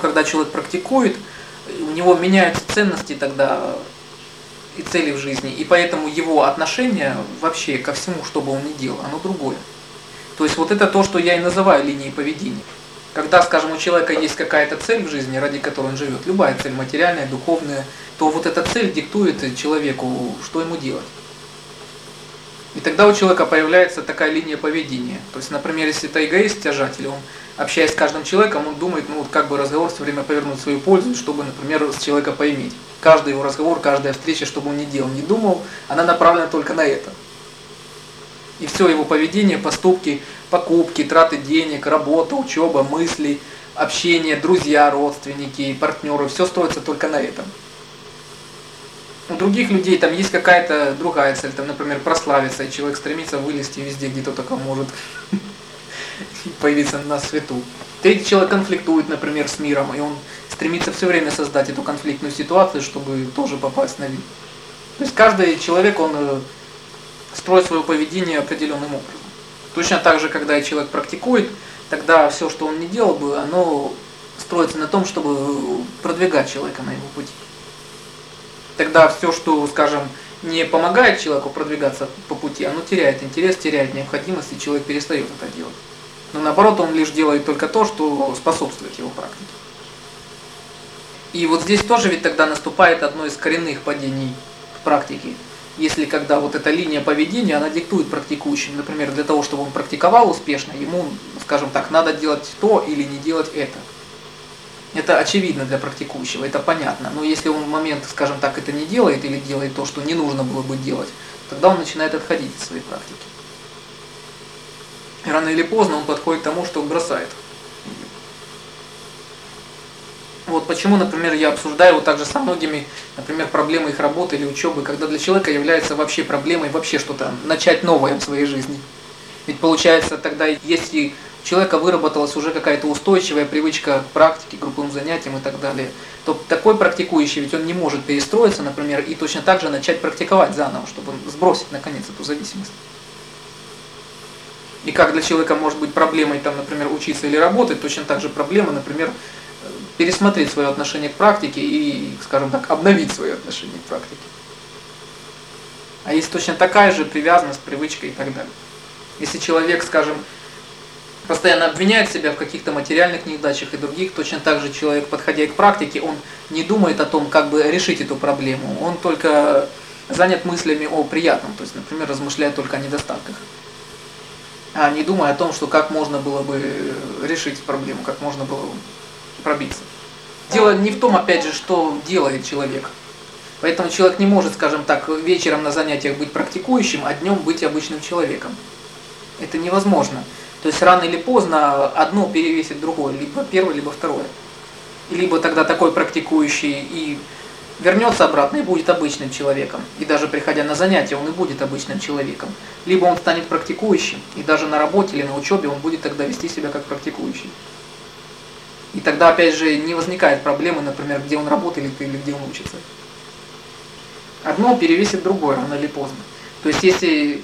Когда человек практикует, у него меняются ценности тогда и цели в жизни, и поэтому его отношение вообще ко всему, что бы он ни делал, оно другое. То есть вот это то, что я и называю линией поведения. Когда, скажем, у человека есть какая-то цель в жизни, ради которой он живет, любая цель, материальная, духовная, то вот эта цель диктует человеку, что ему делать. И тогда у человека появляется такая линия поведения. То есть, например, если это эгоист-тяжатель, он, общаясь с каждым человеком, он думает, ну вот как бы разговор все время повернуть в свою пользу, чтобы, например, с человека поиметь. Каждый его разговор, каждая встреча, чтобы он не делал, не думал, она направлена только на это. И все его поведение, поступки, покупки, траты денег, работа, учеба, мысли, общение, друзья, родственники, партнеры, все строится только на этом. У других людей там есть какая-то другая цель, там, например, прославиться, и человек стремится вылезти везде, где только может появиться на свету. Третий человек конфликтует, например, с миром, и он стремится все время создать эту конфликтную ситуацию, чтобы тоже попасть на вид. То есть каждый человек, он э, строить свое поведение определенным образом. Точно так же, когда человек практикует, тогда все, что он не делал бы, оно строится на том, чтобы продвигать человека на его пути. Тогда все, что, скажем, не помогает человеку продвигаться по пути, оно теряет интерес, теряет необходимость, и человек перестает это делать. Но наоборот, он лишь делает только то, что способствует его практике. И вот здесь тоже ведь тогда наступает одно из коренных падений в практике – если когда вот эта линия поведения, она диктует практикующим, например, для того, чтобы он практиковал успешно, ему, скажем так, надо делать то или не делать это. Это очевидно для практикующего, это понятно. Но если он в момент, скажем так, это не делает или делает то, что не нужно было бы делать, тогда он начинает отходить от своей практики. И рано или поздно он подходит к тому, что бросает. Вот почему, например, я обсуждаю вот также со многими, например, проблемы их работы или учебы, когда для человека является вообще проблемой вообще что-то начать новое в своей жизни. Ведь получается тогда, если у человека выработалась уже какая-то устойчивая привычка к практике, групповым занятиям и так далее, то такой практикующий, ведь он не может перестроиться, например, и точно так же начать практиковать заново, чтобы сбросить наконец эту зависимость. И как для человека может быть проблемой, там, например, учиться или работать, точно так же проблема, например, пересмотреть свое отношение к практике и, скажем так, обновить свое отношение к практике. А есть точно такая же привязанность, привычка и так далее. Если человек, скажем, постоянно обвиняет себя в каких-то материальных неудачах и других, точно так же человек, подходя к практике, он не думает о том, как бы решить эту проблему. Он только занят мыслями о приятном, то есть, например, размышляет только о недостатках. А не думая о том, что как можно было бы решить проблему, как можно было пробиться. Дело не в том, опять же, что делает человек. Поэтому человек не может, скажем так, вечером на занятиях быть практикующим, а днем быть обычным человеком. Это невозможно. То есть рано или поздно одно перевесит другое, либо первое, либо второе. Либо тогда такой практикующий и вернется обратно и будет обычным человеком. И даже приходя на занятия, он и будет обычным человеком. Либо он станет практикующим, и даже на работе или на учебе он будет тогда вести себя как практикующий. И тогда, опять же, не возникает проблемы, например, где он работает или где он учится. Одно перевесит другое, рано или поздно. То есть, если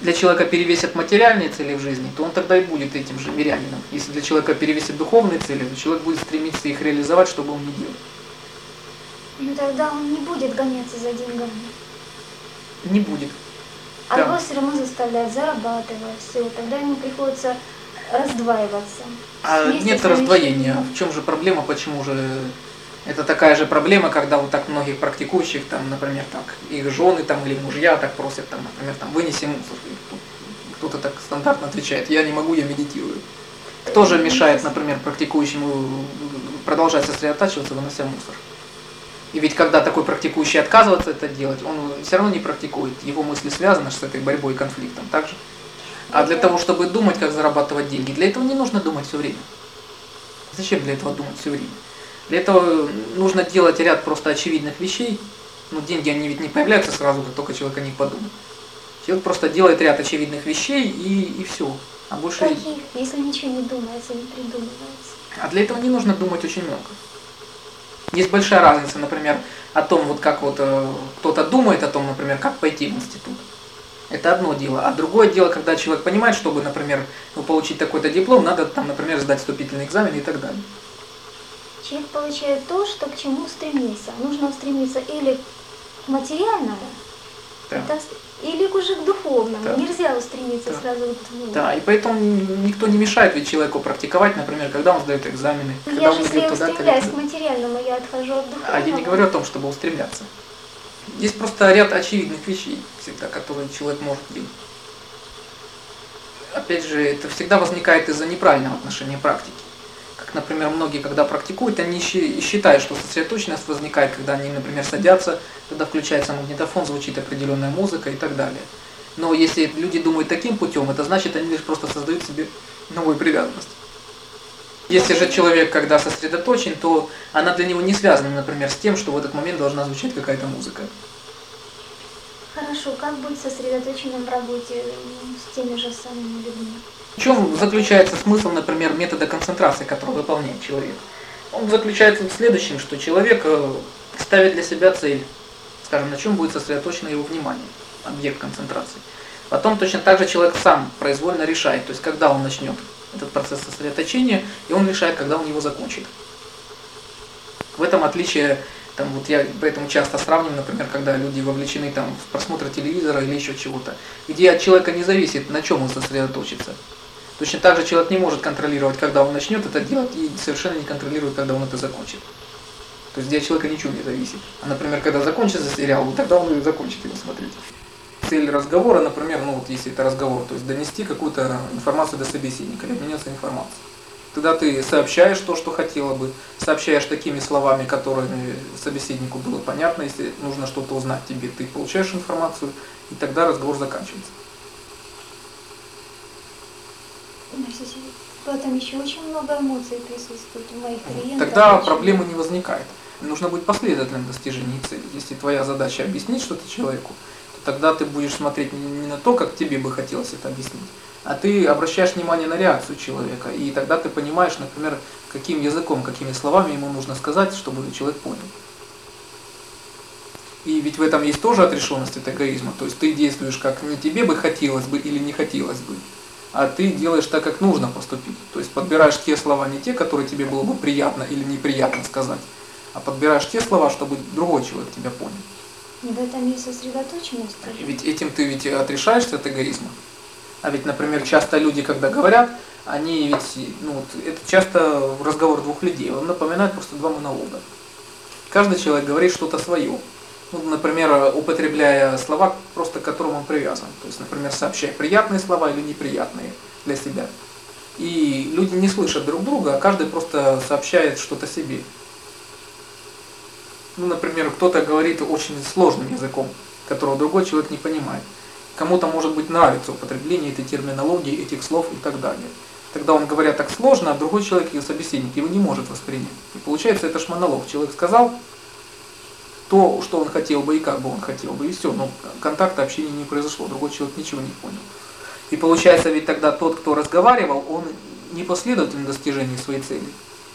для человека перевесят материальные цели в жизни, то он тогда и будет этим же мирянином. Если для человека перевесят духовные цели, то человек будет стремиться их реализовать, чтобы он не делал. Ну тогда он не будет гоняться за деньгами. Не будет. А да. его все равно заставляют зарабатывать, все. Тогда ему приходится раздваиваться. А нет раздвоения. В чем же проблема? Почему же это такая же проблема, когда вот так многих практикующих, там, например, так, их жены там, или мужья так просят, там, например, там, вынеси мусор. Кто-то так стандартно отвечает, я не могу, я медитирую. Кто же мешает, например, практикующему продолжать сосредотачиваться, вынося мусор? И ведь когда такой практикующий отказывается это делать, он все равно не практикует. Его мысли связаны с этой борьбой и конфликтом. Также. А для того, чтобы думать, как зарабатывать деньги, для этого не нужно думать все время. Зачем для этого думать все время? Для этого нужно делать ряд просто очевидных вещей. Но деньги, они ведь не появляются сразу, как только человек о них подумает. Человек просто делает ряд очевидных вещей и, и все. А больше... Каких? Если ничего не думается, не придумывается. А для этого не нужно думать очень много. Есть большая разница, например, о том, вот как вот э, кто-то думает о том, например, как пойти в институт. Это одно дело. А другое дело, когда человек понимает, чтобы, например, ну, получить такой-то диплом, надо, там, например, сдать вступительный экзамен и так далее. Человек получает то, что к чему стремится. Нужно стремиться или к материальному, Да. это или к уже к духовному. Да. Нельзя устремиться Да. сразу в двух. Да, и поэтому никто не мешает ведь человеку практиковать, например, когда он сдает экзамены, Ну, когда я он же, если я устремляюсь к материальному, я отхожу от духовного. А я не говорю о том, чтобы устремляться. Есть просто ряд очевидных вещей всегда, которые человек может делать. Опять же, это всегда возникает из-за неправильного отношения практики. Например, многие, когда практикуют, они считают, что сосредоточенность возникает, когда они, например, садятся, когда включается магнитофон, звучит определенная музыка и так далее. Но если люди думают таким путем, это значит, они лишь просто создают себе новую привязанность. Если же человек, когда сосредоточен, то она для него не связана, например, с тем, что в этот момент должна звучать какая-то музыка. Хорошо, как быть сосредоточенным в работе м, с теми же самыми людьми? В чем заключается смысл, например, метода концентрации, который выполняет человек? Он заключается в следующем, что человек э, ставит для себя цель, скажем, на чем будет сосредоточено его внимание, объект концентрации. Потом точно так же человек сам произвольно решает, то есть когда он начнет этот процесс сосредоточения, и он решает, когда он его закончит. В этом отличие, там, вот я поэтому часто сравниваю, например, когда люди вовлечены там, в просмотр телевизора или еще чего-то, где от человека не зависит, на чем он сосредоточится. Точно так же человек не может контролировать, когда он начнет это делать, и совершенно не контролирует, когда он это закончит. То есть где от человека ничего не зависит. А, например, когда закончится сериал, вот тогда он и закончит его смотреть. Цель разговора, например, ну вот если это разговор, то есть донести какую-то информацию до собеседника, или обменяться информацией. Тогда ты сообщаешь то, что хотела бы, сообщаешь такими словами, которые собеседнику было понятно, если нужно что-то узнать тебе, ты получаешь информацию, и тогда разговор заканчивается. Этом еще очень много эмоций присутствует у моих клиентов. Тогда проблемы не возникает. Нужно быть последовательным в достижении цели. Если твоя задача объяснить что-то человеку, то тогда ты будешь смотреть не на то, как тебе бы хотелось это объяснить, а ты обращаешь внимание на реакцию человека. И тогда ты понимаешь, например, каким языком, какими словами ему нужно сказать, чтобы человек понял. И ведь в этом есть тоже отрешенность от эгоизма. То есть ты действуешь, как не тебе бы хотелось бы или не хотелось бы, а ты делаешь так, как нужно поступить. То есть подбираешь те слова, не те, которые тебе было бы приятно или неприятно сказать, а подбираешь те слова, чтобы другой человек тебя понял. В этом есть сосредоточенность. Ведь этим ты ведь отрешаешься от эгоизма. А ведь, например, часто люди, когда говорят, они ведь, ну вот, это часто разговор двух людей, он напоминает просто два монолога. Каждый человек говорит что-то свое. Ну, например, употребляя слова, просто к которым он привязан. То есть, например, сообщая приятные слова или неприятные для себя. И люди не слышат друг друга, а каждый просто сообщает что-то себе. Ну, например, кто-то говорит очень сложным языком, которого другой человек не понимает. Кому-то, может быть, нравится употребление этой терминологии, этих слов и так далее. Тогда он, говоря так сложно, а другой человек, ее собеседник, его не может воспринять. И получается, это ж монолог. Человек сказал то, что он хотел бы и как бы он хотел бы, и все. Но контакта, общения не произошло, другой человек ничего не понял. И получается, ведь тогда тот, кто разговаривал, он не последовательно в достижении своей цели.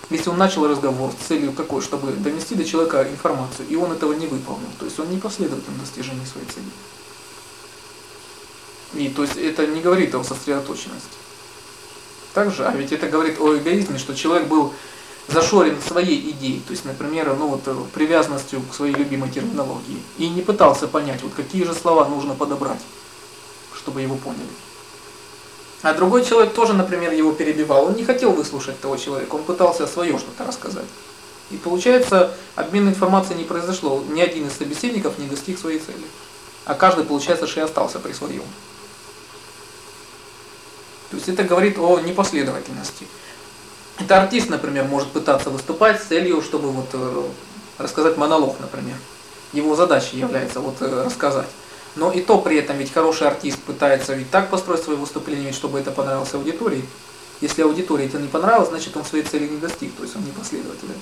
Если он начал разговор с целью какой, чтобы донести до человека информацию, и он этого не выполнил, то есть он не последовательно в достижении своей цели. И то есть это не говорит о сосредоточенности. Также, а ведь это говорит о эгоизме, что человек был зашорен своей идеей, то есть, например, ну вот э, привязанностью к своей любимой терминологии, и не пытался понять, вот какие же слова нужно подобрать, чтобы его поняли. А другой человек тоже, например, его перебивал, он не хотел выслушать того человека, он пытался свое что-то рассказать. И получается, обмен информацией не произошло, ни один из собеседников не достиг своей цели. А каждый, получается, что и остался при своем. То есть это говорит о непоследовательности. Это артист, например, может пытаться выступать с целью, чтобы вот э, рассказать монолог, например. Его задачей является вот э, рассказать. Но и то при этом ведь хороший артист пытается ведь так построить свое выступление, чтобы это понравилось аудитории. Если аудитории это не понравилось, значит он своей цели не достиг, то есть он не последователен.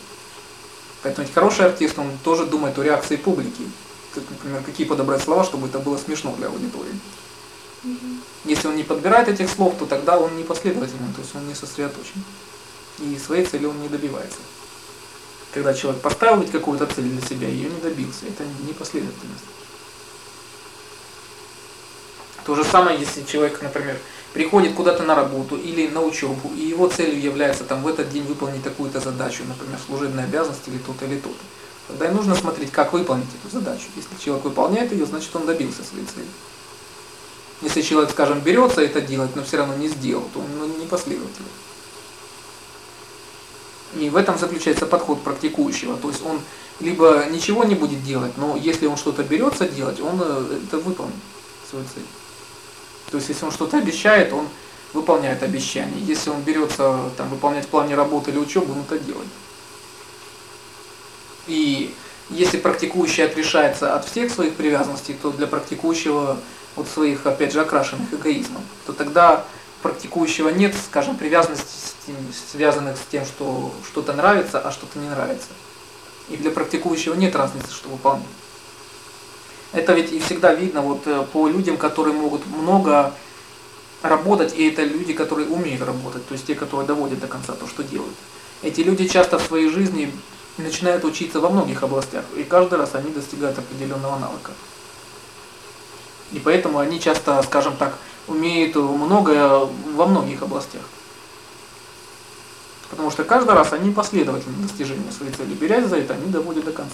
Поэтому ведь хороший артист, он тоже думает о реакции публики. Например, какие подобрать слова, чтобы это было смешно для аудитории. Если он не подбирает этих слов, то тогда он не последователен, то есть он не сосредоточен. И своей цели он не добивается. Когда человек поставил ведь какую-то цель для себя, ее не добился. Это не последовательность. То же самое, если человек, например, приходит куда-то на работу или на учебу, и его целью является там в этот день выполнить такую-то задачу, например, служебные обязанности или то-то, или то-то. Тогда и нужно смотреть, как выполнить эту задачу. Если человек выполняет ее, значит он добился своей цели. Если человек, скажем, берется это делать, но все равно не сделал, то он ну, не последователь. И в этом заключается подход практикующего. То есть он либо ничего не будет делать, но если он что-то берется делать, он э, это выполнит свою цель. То есть если он что-то обещает, он выполняет обещание. Если он берется там, выполнять в плане работы или учебы, он это делает. И если практикующий отрешается от всех своих привязанностей, то для практикующего от своих, опять же, окрашенных эгоизмом, то тогда практикующего нет, скажем, привязанностей, связанных с тем, что что-то нравится, а что-то не нравится. И для практикующего нет разницы, что выполнять. Это ведь и всегда видно вот э, по людям, которые могут много работать, и это люди, которые умеют работать, то есть те, которые доводят до конца то, что делают. Эти люди часто в своей жизни начинают учиться во многих областях, и каждый раз они достигают определенного навыка. И поэтому они часто, скажем так, умеют многое во многих областях. Потому что каждый раз они последовательны в своей цели. Берясь за это, они доводят до конца.